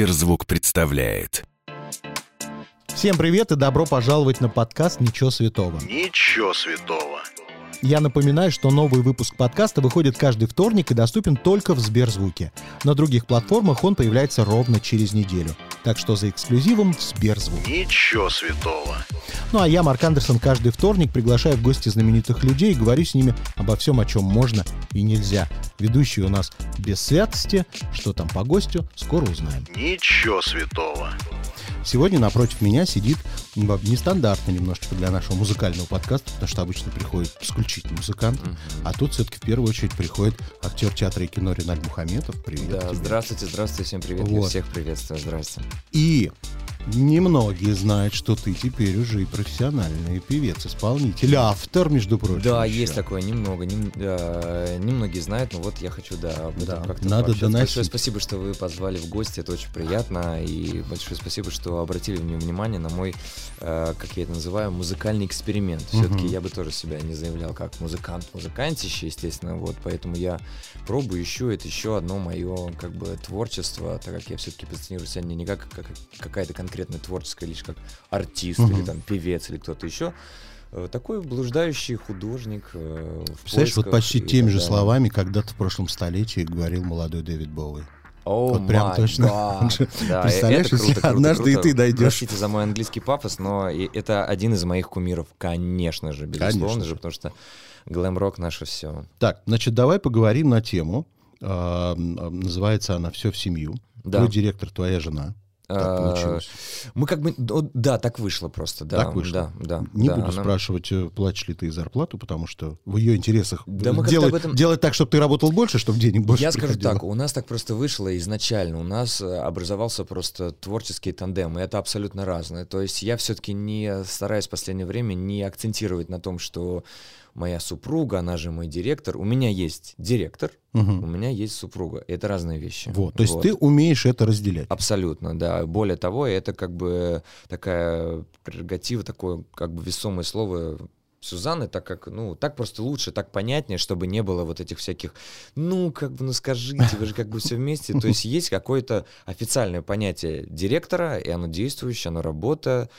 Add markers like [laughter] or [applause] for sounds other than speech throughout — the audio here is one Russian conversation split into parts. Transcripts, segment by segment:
Сберзвук представляет. Всем привет и добро пожаловать на подкаст «Ничего святого». Ничего святого. Я напоминаю, что новый выпуск подкаста выходит каждый вторник и доступен только в Сберзвуке. На других платформах он появляется ровно через неделю. Так что за эксклюзивом в Сберзвук. Ничего святого. Ну а я, Марк Андерсон, каждый вторник приглашаю в гости знаменитых людей и говорю с ними обо всем, о чем можно и нельзя. Ведущий у нас без святости. Что там по гостю, скоро узнаем. Ничего святого. Сегодня напротив меня сидит нестандартно немножечко для нашего музыкального подкаста, потому что обычно приходит исключительно музыкант, mm-hmm. а тут все-таки в первую очередь приходит актер театра и кино Реналь Мухаметов. Привет Да, тебе. здравствуйте, здравствуйте, всем привет, Вот. я всех приветствую, здравствуйте. И немногие знают, что ты теперь уже и профессиональный певец, исполнитель, автор, между прочим. Да, еще. есть такое, немного, нем- да, немногие знают, но вот я хочу, да, об этом Да, как-то надо пообщаться. доносить. Большое спасибо, что вы позвали в гости, это очень приятно, и большое спасибо, что обратили внимание на мой, э, как я это называю, музыкальный эксперимент. Все-таки Мгм. я бы тоже себя не заявлял как музыкант, музыкантище, естественно, вот, поэтому я пробую еще, это еще одно мое, как бы, творчество, так как я все-таки позиционирую себя не, не как, как какая-то конкретная творческая лишь как артист Мгм. или там певец или кто-то еще. Э, Такой блуждающий художник. э, Представляешь, вот почти и теми так же словами когда-то в прошлом столетии говорил молодой Дэвид Боуи. О, Вот прям точно. [laughs] Да, Представляешь, это круто, если круто, однажды и круто. ты дойдешь. Простите за мой английский пафос, но и это один из моих кумиров, конечно же, безусловно Конечно же, потому что глэм-рок наше все. Так, значит, давай поговорим на тему. А, м, называется она «Все в семью». Да. Твой директор, твоя жена. Так А, получилось. Мы как бы, да, так вышло просто, да. Так вышло. Да, да. Не да, буду она- спрашивать, э, платишь ли ты зарплату, потому что в ее интересах Да делать, этом- делать так, чтобы ты работал больше, чтобы денег больше Я скажу приходило. так, у нас так просто вышло изначально. У нас э, образовался просто творческий тандем, и это абсолютно разное. То есть я все-таки не стараюсь в последнее время не акцентировать на том, что моя супруга, она же мой директор. У меня есть директор, Мгм. у меня есть супруга. Это разные вещи. Вот, то есть ты умеешь это разделять. Абсолютно, да. Более того, это как бы такая прерогатива, такое как бы весомое слово Сюзанны, так как, ну, так просто лучше, так понятнее, чтобы не было вот этих всяких, ну, как бы, ну, скажите, вы же как бы все вместе. То есть есть какое-то официальное понятие директора, и оно действующее, оно работает,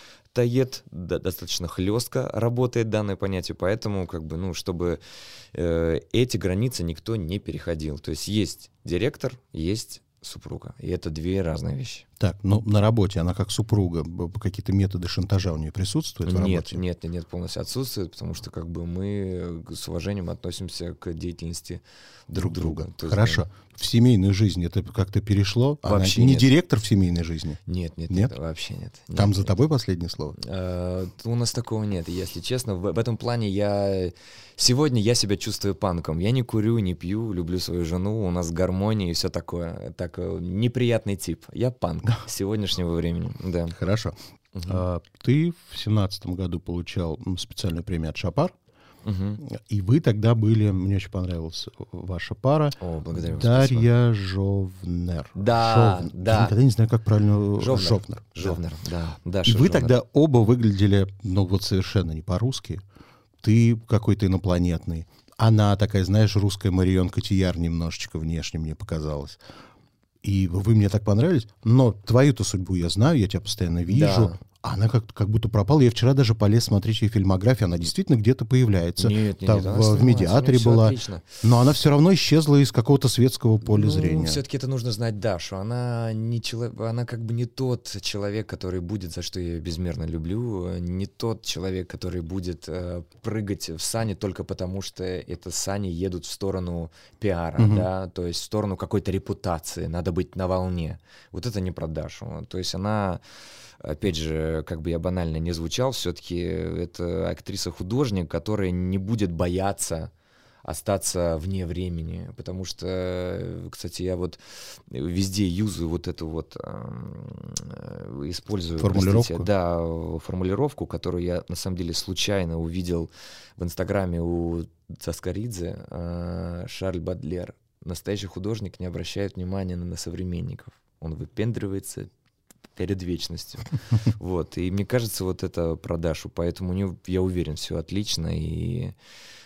да, достаточно хлестко работает данное понятие, поэтому, как бы, ну, чтобы э, эти границы никто не переходил. То есть есть директор, есть супруга, и это две разные вещи. Так, ну на работе она как супруга, какие-то методы шантажа у нее присутствуют в Нет, работе? нет, нет, нет, полностью отсутствует, потому что как бы мы с уважением относимся к деятельности друг друга. Есть, Хорошо. В семейную жизнь это как-то перешло? Она Вообще не нет. директор в семейной жизни? Нет, нет, Нет? нет, вообще нет. Там Нет, за нет. тобой последнее слово? Э, У нас такого нет, если честно. В, в этом плане я... Сегодня я себя чувствую панком. Я не курю, не пью, люблю свою жену, у нас гармония и все такое. Так, э, неприятный тип. Я панк [laughs] сегодняшнего времени, да. Хорошо. А, ты в семнадцатом году получал специальную премию от Шапар, Мгм. и вы тогда были, мне очень понравилась ваша пара, О, благодарю вас, спасибо. Дарья Жовнер. Да, Жовн- да. Я никогда не знаю, как правильно... Жовнер. Жовнер. да. Жовнер, да. И Даша вы Жовнер. тогда оба выглядели, ну вот совершенно не по-русски. Ты какой-то инопланетный. Она такая, знаешь, русская Марион Котияр немножечко внешне мне показалась. И вы мне так понравились. Но твою-то судьбу я знаю, я тебя постоянно вижу. Да. А Она как, как будто пропала. Я вчера даже полез смотреть ее фильмографию. Она действительно где-то появляется. Нет, нет, Там нет, она в, медиаторе всё была. отлично. Но она все равно исчезла из какого-то светского поля ну, зрения. Все-таки это нужно знать Дашу. Она не чело- она как бы не тот человек, который будет, за что я ее безмерно люблю, не тот человек, который будет э, прыгать в сани только потому, что это сани едут в сторону пиара, Мгм. да, то есть в сторону какой-то репутации. Надо быть на волне. Вот это не про Дашу. То есть она опять же, как бы я банально не звучал, все-таки это актриса-художник, которая не будет бояться остаться вне времени, потому что, э, кстати, я вот везде юзаю вот эту вот, эм, э, использую, Формулировку? простите, да, э, формулировку, которую я на самом деле случайно увидел в Инстаграме у Цаскаридзе, э, Шарль Бадлер. Настоящий художник не обращает внимания на, на современников. Он выпендривается перед вечностью. [laughs] Вот. И мне кажется, вот это про Дашу. Поэтому у нее, я уверен, все отлично. И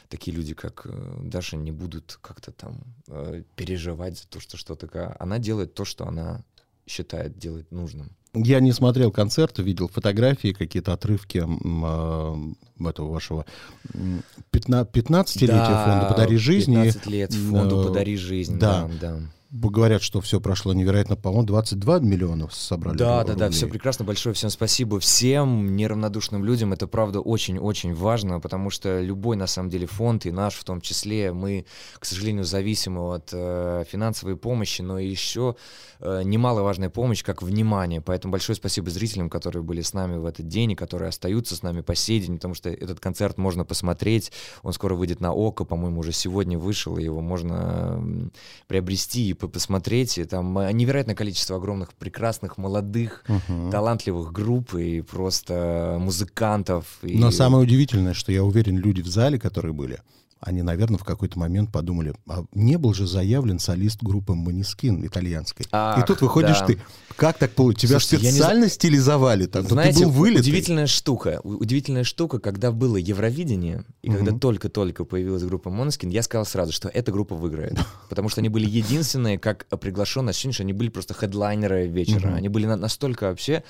такие люди, как э, Даша, не будут как-то там э, переживать за то, что что-то... ка- Она делает то, что она считает делать нужным. Я не смотрел концерт, видел фотографии, какие-то отрывки э, этого вашего м, 15 15-летия Да, фонда «Подари жизни». 15 лет фонду Э, «Подари жизнь», да. да, да. Говорят, что все прошло невероятно, по-моему, 22 миллиона собрали. Да, ру- да, да, рублей. все прекрасно. Большое всем спасибо всем неравнодушным людям. Это правда очень-очень важно, потому что любой на самом деле фонд и наш в том числе, мы, к сожалению, зависимы от э, финансовой помощи, но еще э, немаловажная помощь как внимание. Поэтому большое спасибо зрителям, которые были с нами в этот день и которые остаются с нами по сей день, потому что этот концерт можно посмотреть. Он скоро выйдет на ОКО, по-моему, уже сегодня вышел, и его можно приобрести и посмотреть. И там э, невероятное количество огромных, прекрасных, молодых, Мгм. талантливых групп и просто музыкантов. И... Но самое удивительное, что я уверен, люди в зале, которые были, они, наверное, в какой-то момент подумали, а не был же заявлен солист группы Манискин итальянской. Ах, и тут выходишь да. ты, как так получилось? Тебя Слушайте, я не специально стилизовали там, Знаете, ты был вылитый. удивительная штука. Удивительная штука, когда было Евровидение, и когда Мгм. только-только появилась группа Монскин, я сказал сразу, что эта группа выиграет. [laughs] Потому что они были единственные, как приглашенные, ощущение, что они были просто хедлайнеры вечера. Мгм. Они были на- настолько вообще,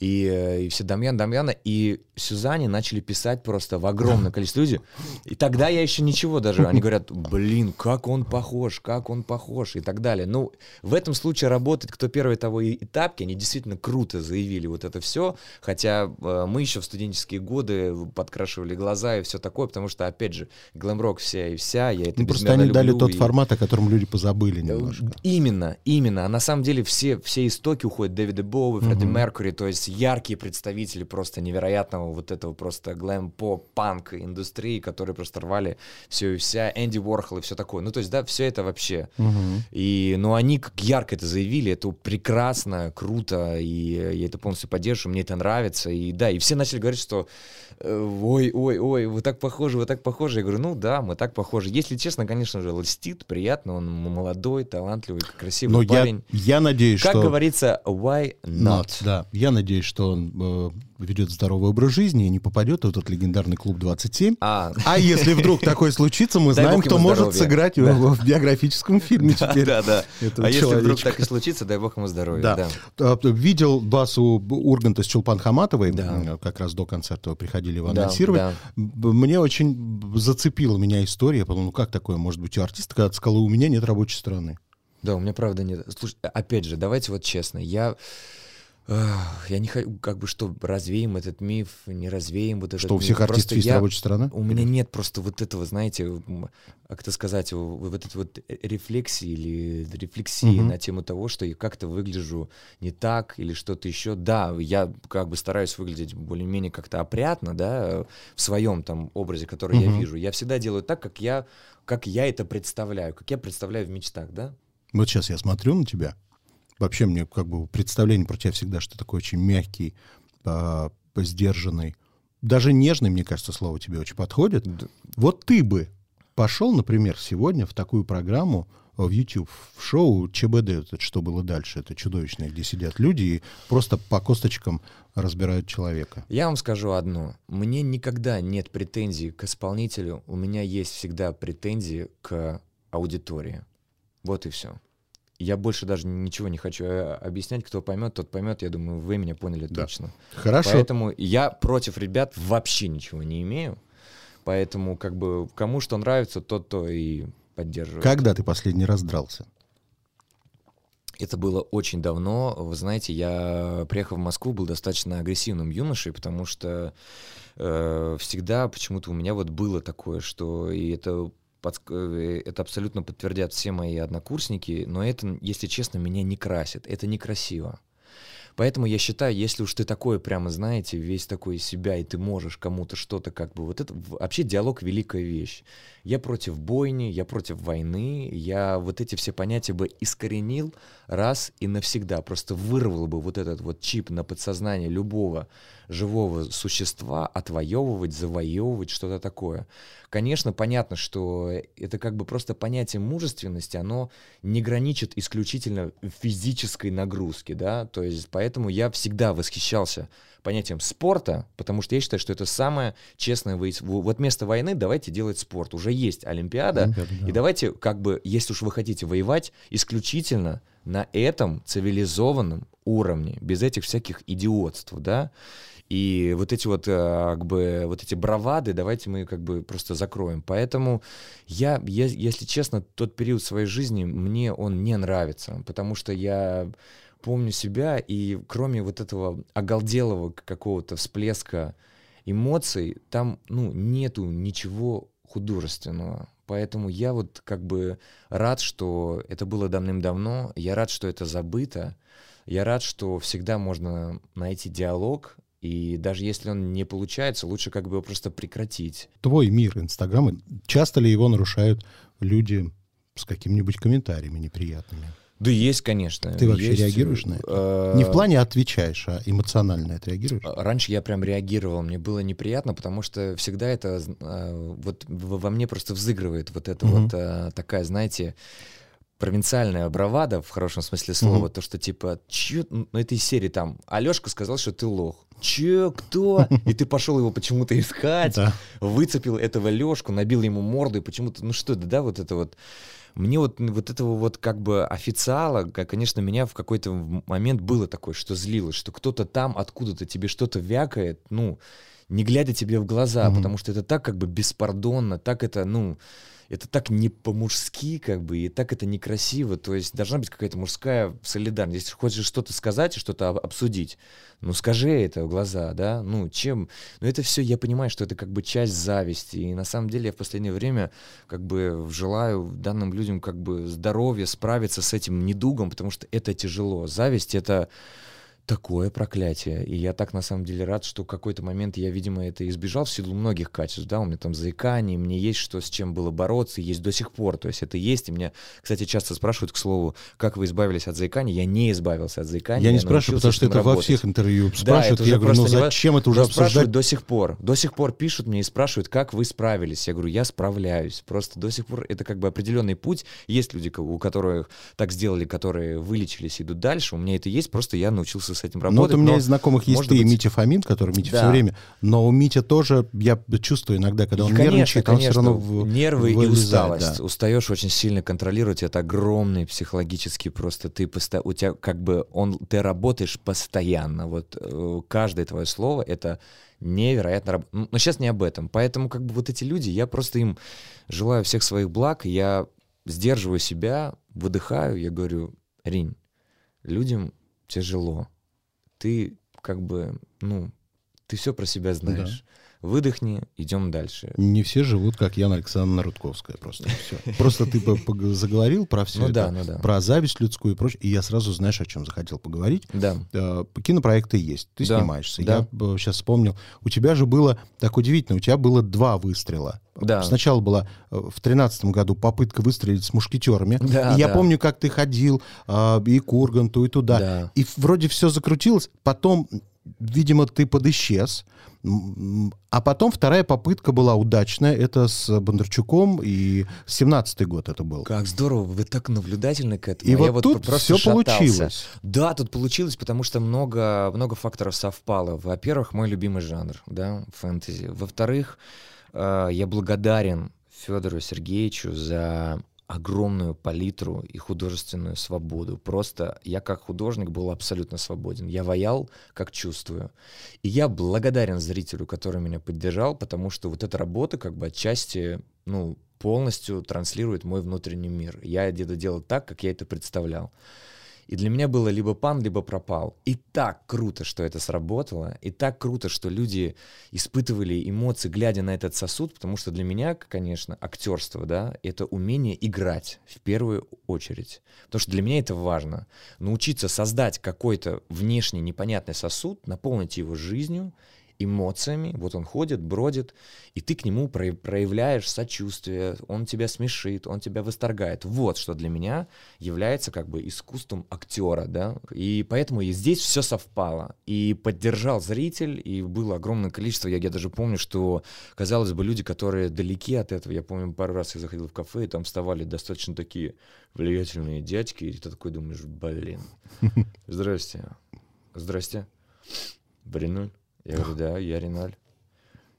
и, э, и все Дамьян, Дамьяна, и Сюзанне начали писать просто в огромное количество людей. И тогда я еще ничего даже. Они [laughs] говорят, блин, как он похож, как он похож, и так далее. Ну, в этом случае работает кто первый, того и, и тапки. Они действительно круто заявили вот это все. Хотя э, мы еще в студенческие годы подкрашивали глаза и все такое, потому что, опять же, глэм-рок вся и вся, я это Ну, просто они дали люблю, тот и- формат, о котором люди позабыли Э, немножко. Именно, именно. А на самом деле все, все истоки уходят Дэвида Боуи, Фредди. Меркьюри, то есть яркие представители просто невероятного вот этого просто глэм-поп, панк индустрии, которые просто рвали все и вся, Энди Уорхол и все такое. Ну, то есть, да, все это вообще. Мгм. И, ну, они как ярко это заявили, это прекрасно, круто, и я это полностью поддерживаю, мне это нравится, и да, и все начали говорить, что э, ой, ой, ой, вы так похожи, вы так похожи. Я говорю, ну да, мы так похожи. Если честно, конечно же, льстит, приятно, он молодой, талантливый, красивый Но я, парень. я надеюсь, Как что... говорится, why not? Not, да. Я надеюсь, что он э, ведет здоровый образ жизни и не попадет в этот легендарный клуб 27. А, А если вдруг такое случится, мы знаем, кто может сыграть Да. в, биографическом фильме теперь. да, да. А если вдруг так и случится, дай бог ему здоровья. Да. А, Видел басу Урганта с Чулпан Хаматовой, как раз до концерта приходили его анонсировать. Мне очень зацепила меня история. Я подумал, ну как такое может быть у артиста, ты сказал, у меня нет рабочей стороны. Да, у меня правда нет. Слушай, опять же, давайте вот честно, я я не хочу, как бы, что развеем этот миф, не развеем вот этот Что у миф. всех артистов Просто есть я- рабочая сторона? У меня нет просто вот этого, знаете, как это сказать, вот этой вот рефлексии или рефлексии Мгм. на тему того, что я как-то выгляжу не так или что-то еще. Да, я как бы стараюсь выглядеть более-менее как-то опрятно, да, в своем там образе, который я Мгм. вижу. Я всегда делаю так, как я, как я это представляю, как я представляю в мечтах, да. Вот сейчас я смотрю на тебя. Вообще мне как бы представление про тебя всегда, что ты такой очень мягкий, а, сдержанный. Даже нежный, мне кажется, слово тебе очень подходит. Д- Вот ты бы пошел, например, сегодня в такую программу в YouTube, в шоу ЧБД, это что было дальше, это чудовищное, где сидят люди и просто по косточкам разбирают человека. Я вам скажу одно. Мне никогда нет претензий к исполнителю. У меня есть всегда претензии к аудитории. Вот и все. Я больше даже ничего не хочу э, объяснять. Кто поймет, тот поймет. Я думаю, вы меня поняли Да. точно. Хорошо. Поэтому я против ребят вообще ничего не имею. Поэтому, как бы, кому что нравится, тот то и поддерживает. Когда ты последний раз дрался? Это было очень давно. Вы знаете, я приехал в Москву, был достаточно агрессивным юношей, потому что э, всегда почему-то у меня вот было такое, что и это подск- э, это абсолютно подтвердят все мои однокурсники, но это, если честно, меня не красит. Это некрасиво. Поэтому я считаю, если уж ты такой прямо, знаете, весь такой из себя, и ты можешь кому-то что-то как бы... Вот это вообще диалог — великая вещь. Я против бойни, я против войны, я вот эти все понятия бы искоренил раз и навсегда. Просто вырвал бы вот этот вот чип на подсознание любого живого существа, отвоевывать, завоевывать, что-то такое. Конечно, понятно, что это как бы просто понятие мужественности, оно не граничит исключительно физической нагрузке, да, то есть поэтому я всегда восхищался понятием спорта, потому что я считаю, что это самое честное. Вот вместо войны давайте делать спорт. Уже есть Олимпиада, Олимпиада, да. и давайте, как бы, если уж вы хотите воевать, исключительно на этом цивилизованном уровне, без этих всяких идиотств, да. И вот эти вот, э, как бы, вот эти бравады, давайте мы как бы просто закроем. Поэтому я, я, если честно, тот период своей жизни, мне он не нравится, потому что я помню себя, и кроме вот этого оголделого какого-то всплеска эмоций, там, ну, нету ничего художественного. Поэтому я вот как бы рад, что это было давным-давно, я рад, что это забыто, я рад, что всегда можно найти диалог, и даже если он не получается, лучше как бы его просто прекратить. Твой мир Инстаграма, часто ли его нарушают люди с какими-нибудь комментариями неприятными? Да есть, конечно. Ты вообще есть, реагируешь на это? э, Не в плане отвечаешь, а эмоционально это реагируешь? Раньше я прям реагировал, мне было неприятно, потому что всегда это э, вот во мне просто взыгрывает вот Мгм. вот э, такая, знаете, провинциальная бравада в хорошем смысле слова, то что типа, чё, ну это из серии там, Алешка сказал, что ты лох. Че, кто? И ты пошел его почему-то искать, [laughs] Да. выцепил этого Лешку, набил ему морду и почему-то, ну что это, да, вот это вот. Мне вот, вот этого вот как бы официала, конечно, меня в какой-то момент было такое, что злилось, что кто-то там откуда-то тебе что-то вякает, ну, не глядя тебе в глаза, Мгм. потому что это так как бы беспардонно, так это, ну, это так не по-мужски, как бы, и так это некрасиво. То есть должна быть какая-то мужская солидарность. Если хочешь что-то сказать что-то об- обсудить, ну скажи это в глаза, да? Ну, чем? Ну, это все, я понимаю, что это как бы часть зависти. И на самом деле я в последнее время как бы желаю данным людям как бы здоровья, справиться с этим недугом, потому что это тяжело. Зависть — это такое проклятие. И я так на самом деле рад, что в какой-то момент я, видимо, это избежал в силу многих качеств. Да, у меня там заикание, мне есть что с чем было бороться, есть до сих пор. То есть это есть. И меня, кстати, часто спрашивают, к слову, как вы избавились от заикания. Я не избавился от заикания. Я не спрашиваю, потому что это во работать. всех интервью Да, спрашивают. уже я говорю, ну зачем это уже Но спрашивают обсуждать? до сих пор. До сих пор пишут мне и спрашивают, как вы справились. Я говорю, я справляюсь. Просто до сих пор это как бы определенный путь. Есть люди, у которых так сделали, которые вылечились, идут дальше. У меня это есть, просто я научился с этим Ну, работать. вот у меня но- из знакомых есть ты и быть- Митя Фомин, который Митя Да. все время. Но у Митя тоже, я чувствую иногда, когда он И, конечно, нервничает, он все конечно, равно в- нервы и вылезает, усталость. да. Устаешь очень сильно контролировать. Это огромный психологический просто ты поста- у тебя как бы он ты работаешь постоянно. Вот э, каждое твое слово это невероятно раб- Ну, Но сейчас не об этом. Поэтому как бы вот эти люди, я просто им желаю всех своих благ. Я сдерживаю себя, выдыхаю, я говорю, Ринь, людям тяжело. Ты как бы, ну, ты все про себя знаешь. Выдохни, идем дальше. Не все живут, как Яна Александровна Рудковская просто. Просто ты заговорил про все Ну это, да, ну да. про зависть людскую и прочее, и я сразу, знаешь, о чем захотел поговорить. Да. Э, Кинопроекты есть, ты Да, снимаешься. да. Я сейчас вспомнил, у тебя же было так удивительно, у тебя было два выстрела. Да. Сначала была э, в тринадцатом году попытка выстрелить с мушкетерами. Да, и я да. помню, как ты ходил э, и к Урганту, и туда. Да. И вроде все закрутилось. Потом, видимо, ты подисчез. А потом вторая попытка была удачная. Это с Бондарчуком. И 17-й год это был. Как здорово, вы так наблюдательны к этому. И а я вот тут просто все шатался. получилось. Да, тут получилось, потому что много, много факторов совпало. Во-первых, мой любимый жанр, да, фэнтези. Во-вторых, э, я благодарен Федору Сергеевичу за огромную палитру и художественную свободу. Просто я как художник был абсолютно свободен. Я ваял, как чувствую. И я благодарен зрителю, который меня поддержал, потому что вот эта работа как бы отчасти, ну, полностью транслирует мой внутренний мир. Я это делал так, как я это представлял. И для меня было либо пан, либо пропал. И так круто, что это сработало, и так круто, что люди испытывали эмоции, глядя на этот сосуд, потому что для меня, конечно, актерство, да, это умение играть в первую очередь. Потому что для меня это важно. Научиться создать какой-то внешний непонятный сосуд, наполнить его жизнью, эмоциями, вот он ходит, бродит, и ты к нему про- проявляешь сочувствие, он тебя смешит, он тебя восторгает. Вот что для меня является как бы искусством актера, да, и поэтому и здесь все совпало, и поддержал зритель, и было огромное количество, я, я даже помню, что, казалось бы, люди, которые далеки от этого, я помню, пару раз я заходил в кафе, и там вставали достаточно такие влиятельные дядьки, и ты такой думаешь, блин, [laughs] здрасте, Здрасте. Вы Ренуль? Я говорю, да, я Реналь.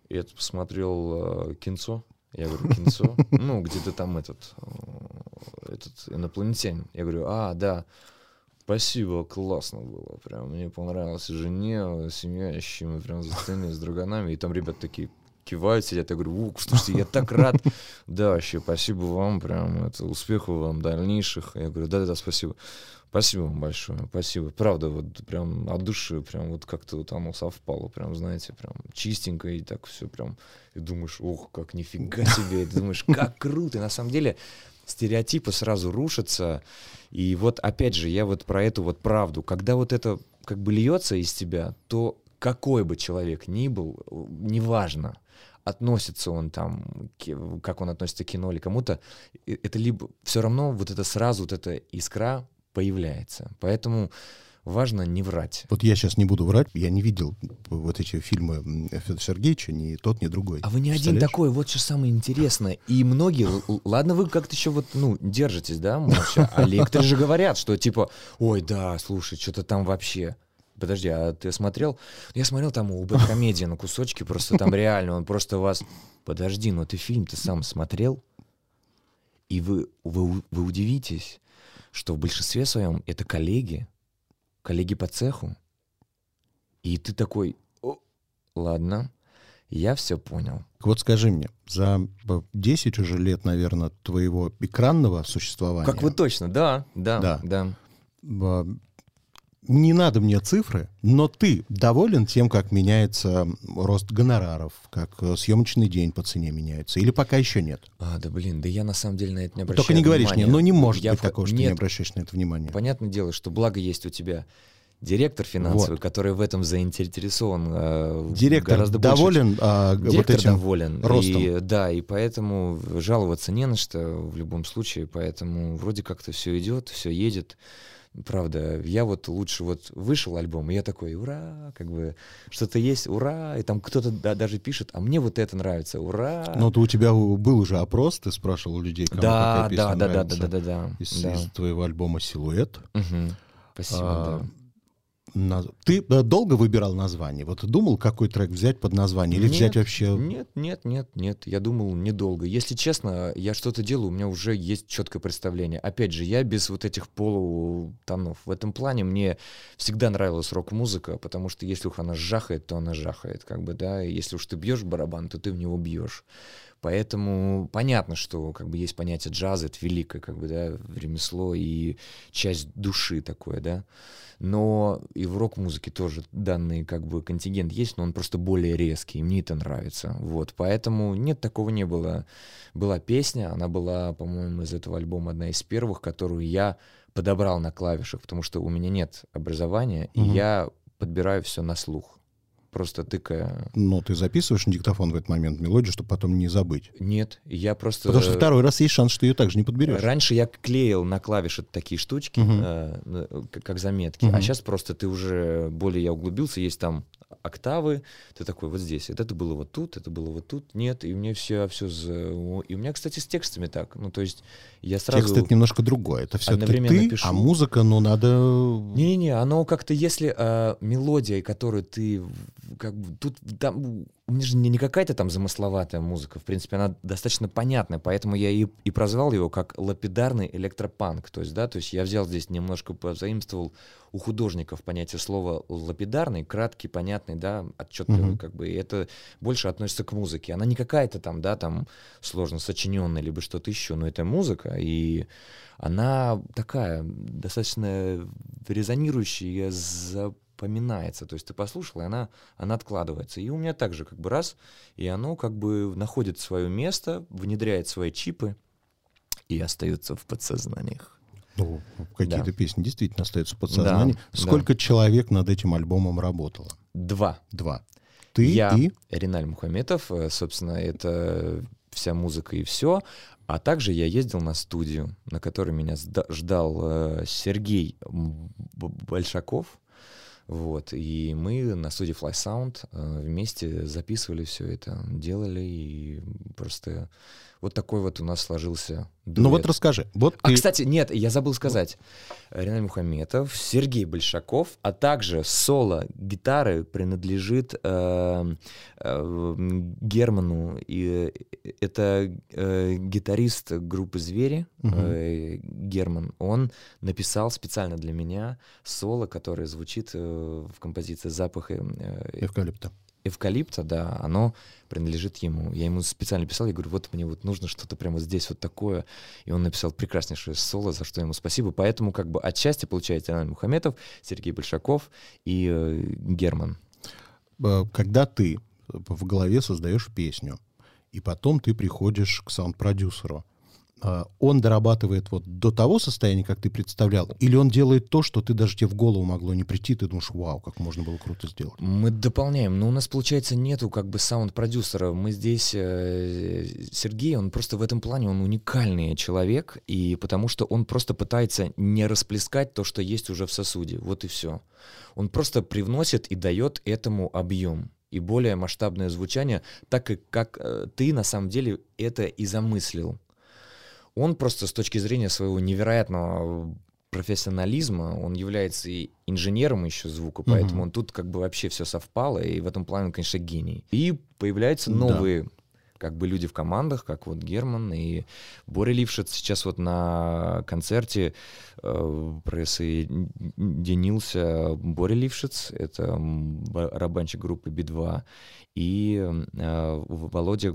И тут посмотрел э, кинцо. Я говорю, кинцо? Ну, где-то там этот, э, этот инопланетянин. Я говорю, а, да. Спасибо, классно было. Прям мне понравилось. Жене, семья, ищи, мы прям за сценой с друганами. И там ребята такие кивают, сидят. Я говорю, у, слушайте, я так рад. Да, вообще, спасибо вам, прям, это, успехов вам дальнейших. Я говорю, да-да-да, спасибо. Спасибо вам большое, спасибо. Правда, вот прям от души, прям вот как-то вот оно совпало, прям, знаете, прям чистенько и так все прям. И думаешь, ох, как нифига себе. И ты думаешь, как круто. И на самом деле стереотипы сразу рушатся. И вот опять же, я вот про эту вот правду. Когда вот это как бы льется из тебя, то какой бы человек ни был, неважно, относится он там, как он относится к кино или кому-то, это либо все равно вот это сразу вот эта искра появляется. Поэтому важно не врать. Вот я сейчас не буду врать, я не видел вот эти фильмы Федора Сергеевича, ни тот, ни другой. А вы не один такой, вот что самое интересное. И многие, ладно, вы как-то еще вот, ну, держитесь, да, молча, а лекторы же говорят, что типа, ой, да, слушай, что-то там вообще. Подожди, а ты смотрел? Я смотрел там у Бэткомедии на кусочки, просто там реально, он просто вас... Подожди, но ты фильм-то сам смотрел? И вы, вы, вы удивитесь, что в большинстве своем это коллеги, коллеги по цеху. И ты такой, О, ладно, я все понял. Вот скажи мне, за 10 уже лет, наверное, твоего экранного существования... Как вы точно, да, да, да. да не надо мне цифры, но ты доволен тем, как меняется рост гонораров, как э, съемочный день по цене меняется? Или пока еще нет? А, да блин, да я на самом деле на это не обращаю Только не говоришь внимания. мне, но не может я быть в... такого, что нет. ты не обращаешь на это внимание. Понятное дело, что благо есть у тебя директор финансовый, Вот. который в этом заинтересован э, Директор гораздо больше, доволен а, Директор вот этим доволен. ростом? И, да, и поэтому жаловаться не на что в любом случае. Поэтому вроде как-то все идет, все едет. Правда, я вот лучше вот вышел альбом, и я такой, ура, как бы что-то есть, ура, и там кто-то да, даже пишет, а мне вот это нравится, ура. Ну, то у тебя был уже опрос, ты спрашивал у людей, кому да, какая песня да, да, да, да, нравится да, да, да, из, да. из твоего альбома «Силуэт». Мгм. Спасибо, А, да. Наз- Ты э, долго выбирал название? Вот думал, какой трек взять под название? Или Нет, взять вообще... Нет, нет, нет, нет. Я думал недолго. Если честно, я что-то делаю, у меня уже есть четкое представление. Опять же, я без вот этих полутонов. В этом плане мне всегда нравилась рок-музыка, потому что если уж она жахает, то она жахает, как бы, да. Если уж ты бьешь барабан, то ты в него бьешь. Поэтому понятно, что как бы есть понятие джаза, это великое, как бы, да, ремесло и часть души такое, да. Но и в рок-музыке тоже данный как бы контингент есть, но он просто более резкий, и мне это нравится. Вот, поэтому нет, такого не было. Была песня, она была, по-моему, из этого альбома одна из первых, которую я подобрал на клавишах, потому что у меня нет образования, и Мгм. я подбираю все на слух. Просто тыкая. Ну, ты записываешь на диктофон в этот момент мелодию, чтобы потом не забыть. Нет, я просто... Потому что второй раз есть шанс, что ее также не подберешь. Раньше я клеил на клавиши такие штучки, Мгм. э, э, как заметки, Мгм. а сейчас просто ты уже более я углубился, есть там октавы, ты такой вот здесь, это было вот тут, это было вот тут, нет, и мне все, все, и у меня, кстати, с текстами так, ну то есть я сразу... Текст это немножко другое. Это все-таки одновременно ты, пишу. а музыка, ну, надо... Не-не-не, оно как-то, если э, мелодия, которую ты, как бы, тут, там, у меня же не, не какая-то там замысловатая музыка, в принципе, она достаточно понятная, поэтому я и, и прозвал его как лапидарный электропанк, то есть, да, то есть я взял здесь немножко, позаимствовал у художников понятие слова лапидарный, краткий, понятный, да, отчетливый, Мгм. как бы, и это больше относится к музыке, она не какая-то там, да, там, сложно сочиненная, либо что-то еще, но это музыка, и она такая достаточно резонирующая, запоминается. То есть ты послушал, и она, она откладывается. И у меня также как бы раз, и оно как бы находит свое место, внедряет свои чипы и остается в подсознаниях. Ну, какие-то Да. песни действительно остаются в подсознании. Да, Сколько человек над этим альбомом работало? Два. Два. Ты Я, и... Риналь Мухаметов, э, собственно, это вся музыка и все. А также я ездил на студию, на которой меня ждал э, Сергей Большаков. Вот, и мы на студии Fly Sound э, вместе записывали все это, делали, и просто вот такой вот у нас сложился Ну вот дуэт. расскажи. Вот А, ты- кстати, нет, я забыл сказать. Ренат Мухаметов, Сергей Большаков, а также соло гитары принадлежит э, э, Герману. И э, это э, гитарист группы «Звери», Мгм. э, Герман. Он написал специально для меня соло, которое звучит э, в композиции «Запах э, Эвкалипта. Эвкалипта, да, оно принадлежит ему. Я ему специально писал, я говорю, вот мне вот нужно что-то прямо здесь вот такое. И он написал прекраснейшее соло, за что ему спасибо. Поэтому как бы отчасти получается Ренат Мухаметов, Сергей Большаков и э, Герман. Э, Когда ты в голове создаешь песню, и потом ты приходишь к саунд-продюсеру, он дорабатывает вот до того состояния, как ты представлял, или он делает то, что ты даже тебе в голову могло не прийти, ты думаешь, вау, как можно было круто сделать. Мы дополняем, но у нас, получается, нету как бы саунд-продюсера. Мы здесь... э, Сергей, он просто в этом плане, он уникальный человек, и потому что он просто пытается не расплескать то, что есть уже в сосуде. Вот и все. Он просто привносит и дает этому объем и более масштабное звучание, так как, как э, ты на самом деле это и замыслил. Он просто с точки зрения своего невероятного профессионализма, он является и инженером еще звука, поэтому он тут как бы вообще все совпало, и в этом плане он, конечно, гений. И появляются Да. новые как бы люди в командах, как вот Герман и Боря Лившиц сейчас вот на концерте э, присоединился Боря Лившиц, это барабанщик группы Би-2, и э, Володя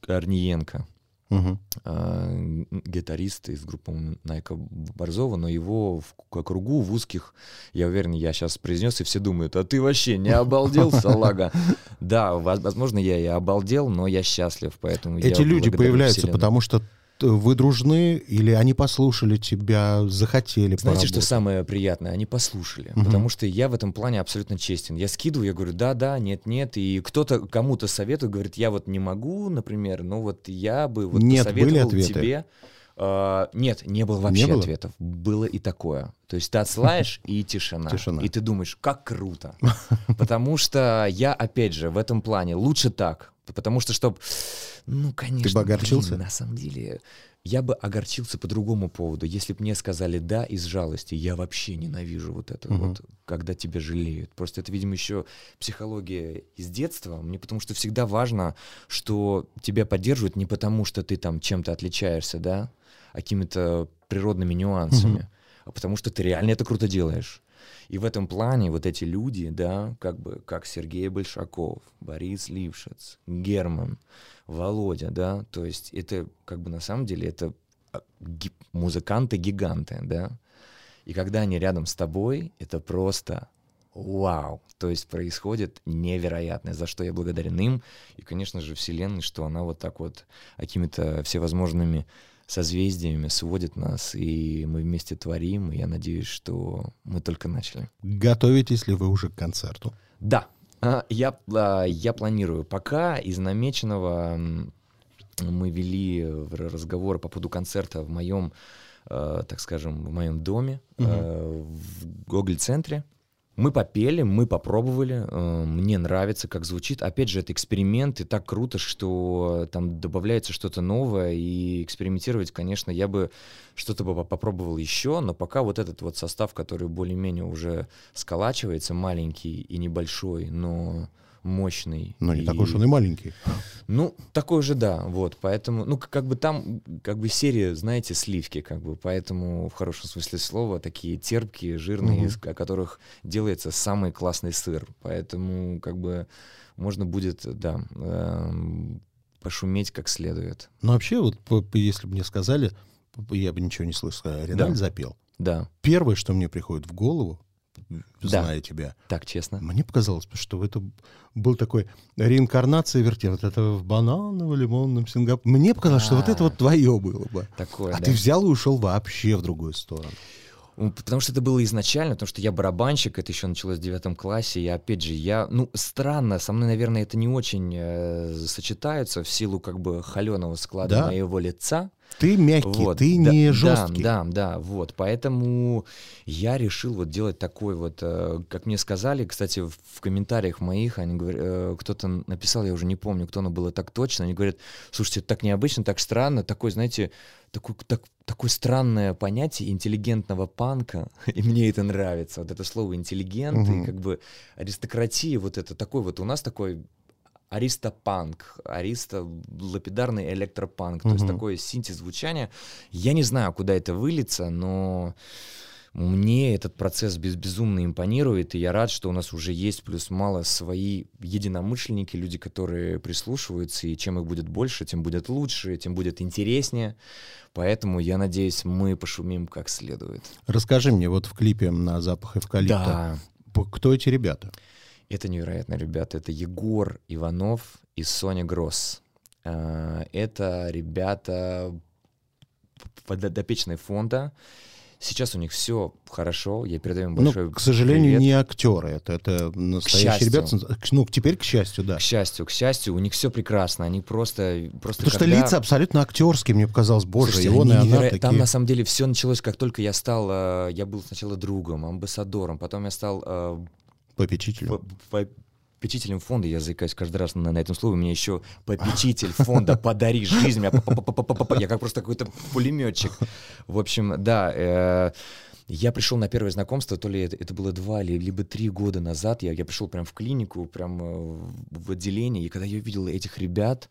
Корниенко, Мгм. э, гитарист из группы Найка Борзова, но его в кругу, в узких, я уверен, я сейчас произнес, и все думают, а ты вообще не обалдел, салага? [laughs] Да, воз- возможно, я и обалдел, но я счастлив, поэтому Эти люди появляются, потому что вы дружны, или они послушали тебя, захотели Знаете, что поработать? самое приятное? Они послушали. Мгм. Потому что я в этом плане абсолютно честен. Я скидываю, я говорю, да-да, нет-нет. И кто-то кому-то советует, говорит, я вот не могу, например, но вот я бы вот Нет, посоветовал тебе. А, нет, не было вообще Не было? ответов. Было и такое. То есть ты отсылаешь, и тишина. Тишина. И ты думаешь, как круто. [laughs] Потому что я, опять же, в этом плане лучше так. Потому что, чтобы... Ну, конечно. блин, огорчился? на самом деле, я бы огорчился по другому поводу. Если бы мне сказали «да» из жалости, я вообще ненавижу вот это Мгм. вот, когда тебя жалеют. Просто это, видимо, еще психология из детства. Мне потому что всегда важно, что тебя поддерживают не потому, что ты там чем-то отличаешься, да, а какими-то природными нюансами, Мгм. А потому что ты реально это круто делаешь. И в этом плане вот эти люди, да, как бы, как Сергей Большаков, Борис Лившиц, Герман, Володя, да, то есть это как бы на самом деле это а, ги- музыканты-гиганты, да, и когда они рядом с тобой, это просто вау, то есть происходит невероятное, за что я благодарен им, и, конечно же, Вселенной, что она вот так вот какими-то всевозможными созвездиями сводит нас, и мы вместе творим, и я надеюсь, что мы только начали. Готовитесь ли вы уже к концерту? Да, а, я, а, я планирую. Пока из намеченного мы вели разговор по поводу концерта в моем, э, так скажем, в моем доме, э, в Гоголь-центре. Мы попели, мы попробовали, э, мне нравится, как звучит. Опять же, это эксперимент, и так круто, что там добавляется что-то новое, и экспериментировать, конечно, я бы что-то бы по- попробовал еще, но пока вот этот вот состав, который более-менее уже сколачивается, маленький и небольшой, но мощный. Ну, не и- такой уж он и маленький. ну, такой же, да, вот, поэтому, ну, как бы там, как бы серия, знаете, сливки, как бы, поэтому в хорошем смысле слова такие терпкие, жирные, Мгм. из о которых делается самый классный сыр, поэтому, как бы, можно будет, да, эм, пошуметь как следует, Но вообще, вот если бы мне сказали, я бы ничего не слышал, а Реналь Да. запел. да, Первое, что мне приходит в голову, Да. зная тебя, так честно. мне показалось, что это был такой реинкарнация верти, вот это в бананово-лимонном Сингапуре. Мне показалось, что вот это А. вот твое было бы. Такое, А да. ты взял и ушел вообще в другую сторону. Потому что это было изначально, потому что я барабанщик, это еще началось в девятом классе, и опять же, я, ну, странно, со мной, наверное, это не очень э, сочетается в силу как бы холеного склада Да. моего лица, Ты мягкий, Вот, ты да, не да, жесткий. Да, да, вот. Поэтому я решил вот делать такой вот, э, как мне сказали, кстати, в, в комментариях моих, они говорят, э, кто-то написал, я уже не помню, кто, но было так точно, они говорят, слушайте, это так необычно, так странно, такой, знаете, такой, так, такое странное понятие интеллигентного панка, [laughs] и мне это нравится, вот это слово интеллигент, Мгм. и как бы аристократия, вот это такой вот, у нас такой аристопанк, аристо лапидарный электропанк, то есть Мгм. такой синтез звучания. Я не знаю, куда это выльется, но мне этот процесс без, безумно импонирует, и я рад, что у нас уже есть плюс-мало свои единомышленники, люди, которые прислушиваются, и чем их будет больше, тем будет лучше, тем будет интереснее. Поэтому я надеюсь, мы пошумим как следует. Расскажи мне, вот в клипе на запах эвкалипта, Да, кто эти ребята? Это невероятно, ребята. Это Егор Иванов и Соня Гросс. А, Это ребята подопечные фонда. Сейчас у них все хорошо. Я передаю им большой ну, к сожалению, привет. не актеры. Это, это настоящие ребята. Ну, теперь, к счастью, да. К счастью, к счастью, у них все прекрасно. Они просто, просто Потому что когда- лица абсолютно актерские, мне показалось, боже, Слушайте, и он, и она неверо- такие. Там на самом деле все началось, как только я стал, э, я был сначала другом, амбассадором, потом я стал э, Попечителем. По- попечителем фонда, я заикаюсь каждый раз на, на этом слове, у меня еще попечитель фонда «Подари жизнь», я как просто какой-то пулеметчик. В общем, да, э, я пришел на первое знакомство, то ли это, это было два или либо три года назад, я, я пришел прям в клинику, прям э, в отделение, и когда я увидел этих ребят,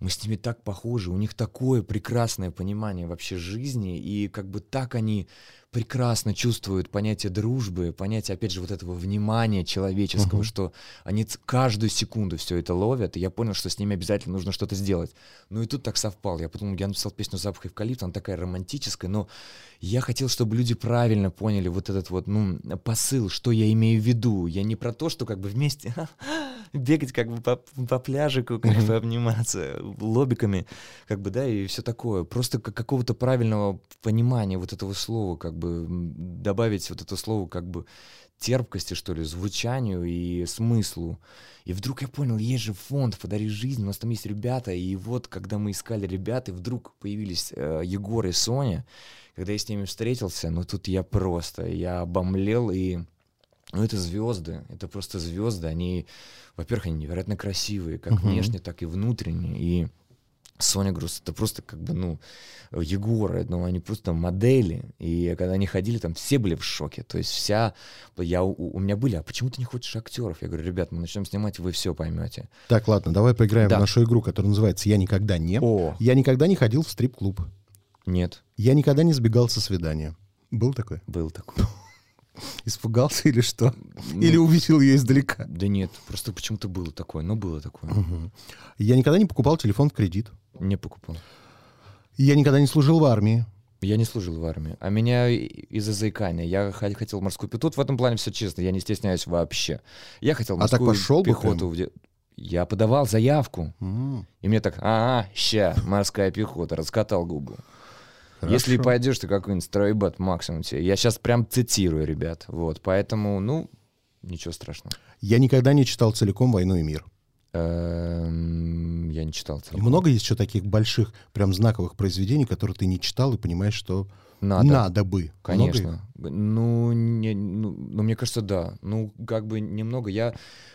мы с ними так похожи, у них такое прекрасное понимание вообще жизни, и как бы так они прекрасно чувствуют понятие дружбы, понятие, опять же, вот этого внимания человеческого, Мгм. что они каждую секунду все это ловят, и я понял, что с ними обязательно нужно что-то сделать. Ну и тут так совпало. Я подумал, я написал песню «Запах эвкалипта», она такая романтическая, но я хотел, чтобы люди правильно поняли вот этот вот, ну, посыл, что я имею в виду. Я не про то, что как бы вместе [laughs] бегать как бы по, по пляжику, как бы обниматься лобиками, как бы, да, и все такое. Просто как какого-то правильного понимания вот этого слова, как бы м, добавить вот это слово как бы терпкости, что ли, звучанию и смыслу. И вдруг я понял, есть же фонд «Подари жизнь», у нас там есть ребята, и вот, когда мы искали ребят, и вдруг появились э, Егор и Соня, когда я с ними встретился, ну тут я просто, я обомлел, и ну, это звезды, это просто звезды, они, во-первых, они невероятно красивые, как Мгм. внешне, так и внутренне, и Соня Груз, это просто как бы, ну, Егор, ну, они просто модели, и когда они ходили, там все были в шоке, то есть вся, я, у, у меня были, а почему ты не хочешь актеров? Я говорю, ребят, мы начнем снимать, вы все поймете. Так, ладно, давай поиграем Да. в нашу игру, которая называется «Я никогда не». О, Я никогда не ходил в стрип-клуб. нет, Я никогда не сбегал со свидания. Был такой? был такой. [laughs] [laughs] Испугался или что? Ну, Или увидел ее издалека? Да нет, просто почему-то было такое, но было такое. Мгм. Я никогда не покупал телефон в кредит. Не покупал. Я никогда не служил в армии. Я не служил в армии, а меня из-за заикания. Я хотел морскую пехоту. Тут в этом плане все честно, я не стесняюсь вообще. Я хотел А так морскую пошел бы пехоту. в де- Я подавал заявку, М, и мне так, ага, ща, морская пехота, раскатал губу. Если хорошо. пойдешь, ты какой-нибудь стройбат максимум тебе. Я сейчас прям цитирую, ребят. Вот, поэтому, ну, ничего страшного. Я никогда не читал целиком «Войну и мир». Эм, Я не читал целиком. много есть еще таких больших, прям знаковых произведений, которые ты не читал и понимаешь, что Надо. надо, бы. Много? Конечно. Ну, не, ну, ну, мне кажется, да. Ну, как бы немного. Я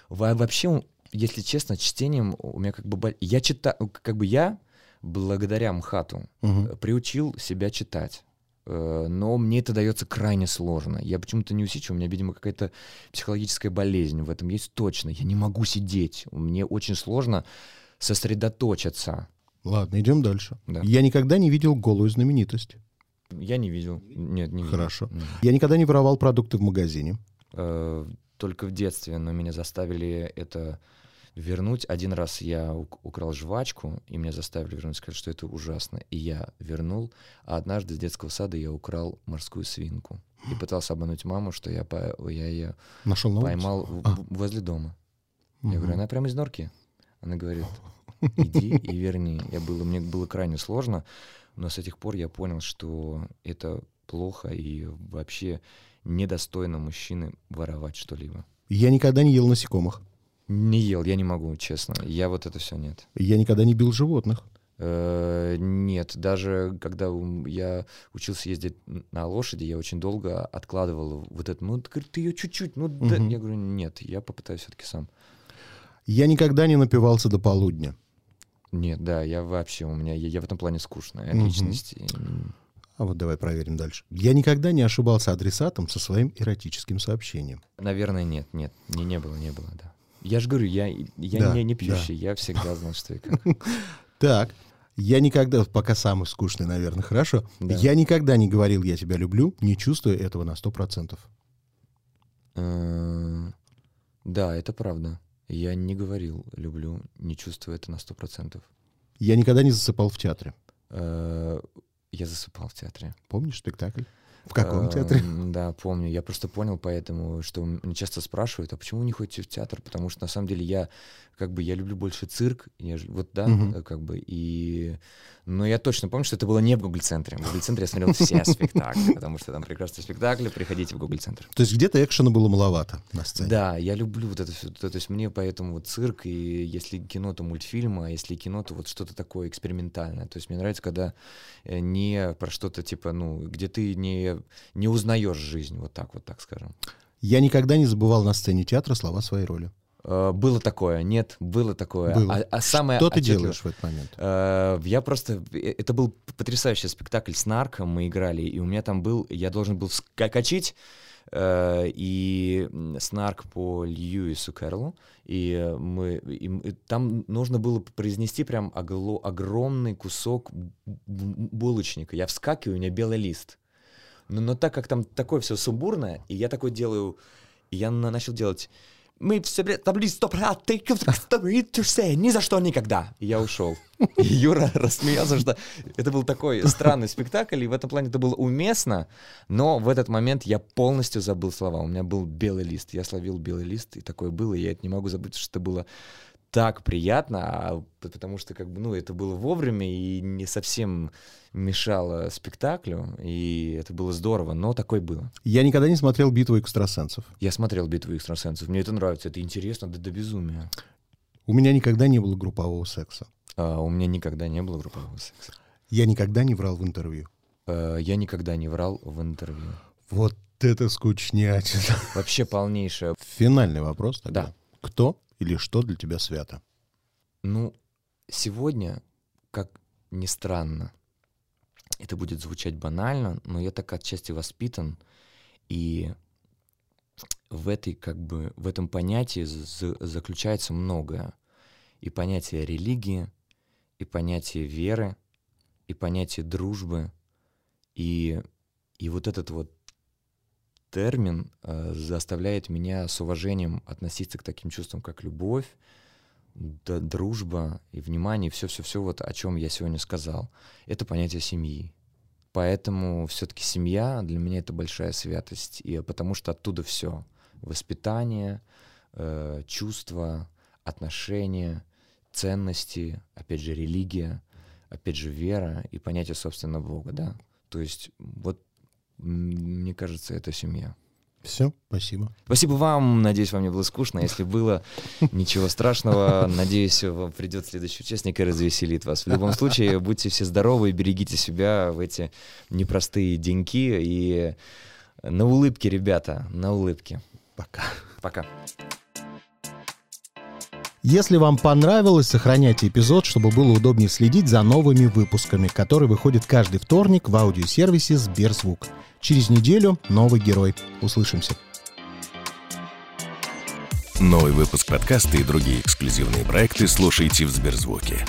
во- вообще, если честно, чтением у меня как бы... Я читаю, как бы я, благодаря МХАТу, э, приучил себя читать. Э, Но мне это дается крайне сложно. Я почему-то не усидчив, у меня, видимо, какая-то психологическая болезнь в этом есть точно. Я не могу сидеть. Мне очень сложно сосредоточиться. Ладно, идем дальше. Да. Я никогда не видел голую знаменитость. Я не видел. Нет, не видел. Хорошо. Я никогда не воровал продукты в магазине. Э, только в детстве, но меня заставили это вернуть. Один раз я ук- украл жвачку, и меня заставили вернуть, сказать, что это ужасно. И я вернул. А однажды с детского сада я украл морскую свинку. И пытался обмануть маму, что я, по- я ее Нашел на поймал в- А. возле дома. Я Мгм. говорю, она прямо из норки. Она говорит, [laughs] иди и верни. Я было, мне было крайне сложно, но с этих пор я понял, что это плохо и вообще недостойно мужчины воровать что-либо. Я никогда не ел насекомых. Не ел, я не могу, честно. Я вот это все нет. Я никогда не бил животных. Э, Нет, даже когда я учился ездить на лошади, я очень долго откладывал вот это. Ну, говорит, ты ее чуть-чуть, ну, да. Мгм. Я говорю, нет, я попытаюсь все-таки сам. Я никогда не напивался до полудня. Нет, да, я вообще, у меня, я, я в этом плане скучная Мгм. личность. А вот давай проверим дальше. Я никогда не ошибался адресатом со своим эротическим сообщением. Наверное, нет, нет, не, не было, не было, да. Я же говорю, я, я Да, не, не да. пьющий, я всегда знал, что и как. [laughs] Так, я никогда, пока самый скучный, наверное, хорошо. Да. Я никогда не говорил «я тебя люблю», не чувствуя этого на сто процентов. Э, Да, это правда. Я не говорил «люблю», не чувствую это на сто процентов. Я никогда не засыпал в театре. Э, Я засыпал в театре. Помнишь спектакль? В каком Эм, театре? Да, помню. Я просто понял поэтому, что мне часто спрашивают, а почему не ходите в театр? Потому что на самом деле я как бы я люблю больше цирк, нежели вот да, э, как бы и, но я точно помню, что это было не в Google центре. В Google центре я смотрел все спектакли, потому что там прекрасные спектакли. Приходите в Google центр. То есть где-то экшена было маловато на сцене. Да, я люблю вот это все. То есть мне поэтому вот цирк, и если кино, то мультфильмы, а если кино, то вот что-то такое экспериментальное. То есть мне нравится, когда э, не про что-то типа, ну, где ты не, не узнаешь жизнь, вот так вот, так скажем. Я никогда не забывал на сцене театра слова своей роли. Э, Было такое, нет, было такое. Было. А, а самое Что ты делаешь в этот момент? Э, Я просто... э, Это был потрясающий спектакль с нарком, мы играли, и у меня там был... Я должен был вскочить, э, и снарк по Льюису Кэрролу, и мы... и и там нужно было произнести прям огло- огромный кусок булочника. Я вскакиваю, у меня белый лист. Но, но так как там такое все сумбурное, и я такой делаю... И я на- начал делать... Мы все таблицу ни за что никогда. И я ушел. И Юра [laughs] рассмеялся, что это был такой странный спектакль, и в этом плане это было уместно, но в этот момент я полностью забыл слова. У меня был белый лист, я словил белый лист, и такое было, и я это не могу забыть, что это было так приятно, а потому что как бы, ну, это было вовремя и не совсем мешало спектаклю, и это было здорово, но такое было. Я никогда не смотрел «Битву экстрасенсов». Я смотрел «Битву экстрасенсов», мне это нравится, это интересно, да до безумия. У меня никогда не было группового секса. А, у меня никогда не было группового секса. Я никогда не врал в интервью. Э, Я никогда не врал в интервью. Вот это скучнятина. Вообще полнейшее. Финальный вопрос тогда. Да. Кто или что для тебя свято? Ну, сегодня, как ни странно, это будет звучать банально, но я так отчасти воспитан, и в этой, как бы, в этом понятии заключается многое. И понятие религии, и понятие веры, и понятие дружбы, и, и вот этот вот термин э, заставляет меня с уважением относиться к таким чувствам, как любовь, д- дружба и внимание, все-все-все, вот о чем я сегодня сказал. Это понятие семьи. Поэтому все-таки семья для меня это большая святость, и потому что оттуда все. Воспитание, э, чувства, отношения, ценности, опять же, религия, опять же, вера и понятие, собственно, Бога, да. То есть вот мне кажется, это семья. Все, спасибо. Спасибо вам. Надеюсь, вам не было скучно. Если было, ничего страшного. Надеюсь, вам придет следующий участник и развеселит вас. В любом случае, будьте все здоровы и берегите себя в эти непростые деньки. И на улыбке, ребята, на улыбке. Пока. Пока. Если вам понравилось, сохраняйте эпизод, чтобы было удобнее следить за новыми выпусками, которые выходят каждый вторник в аудиосервисе Сберзвук. Через неделю новый герой. Услышимся. Новый выпуск подкаста и другие эксклюзивные проекты слушайте в Сберзвуке.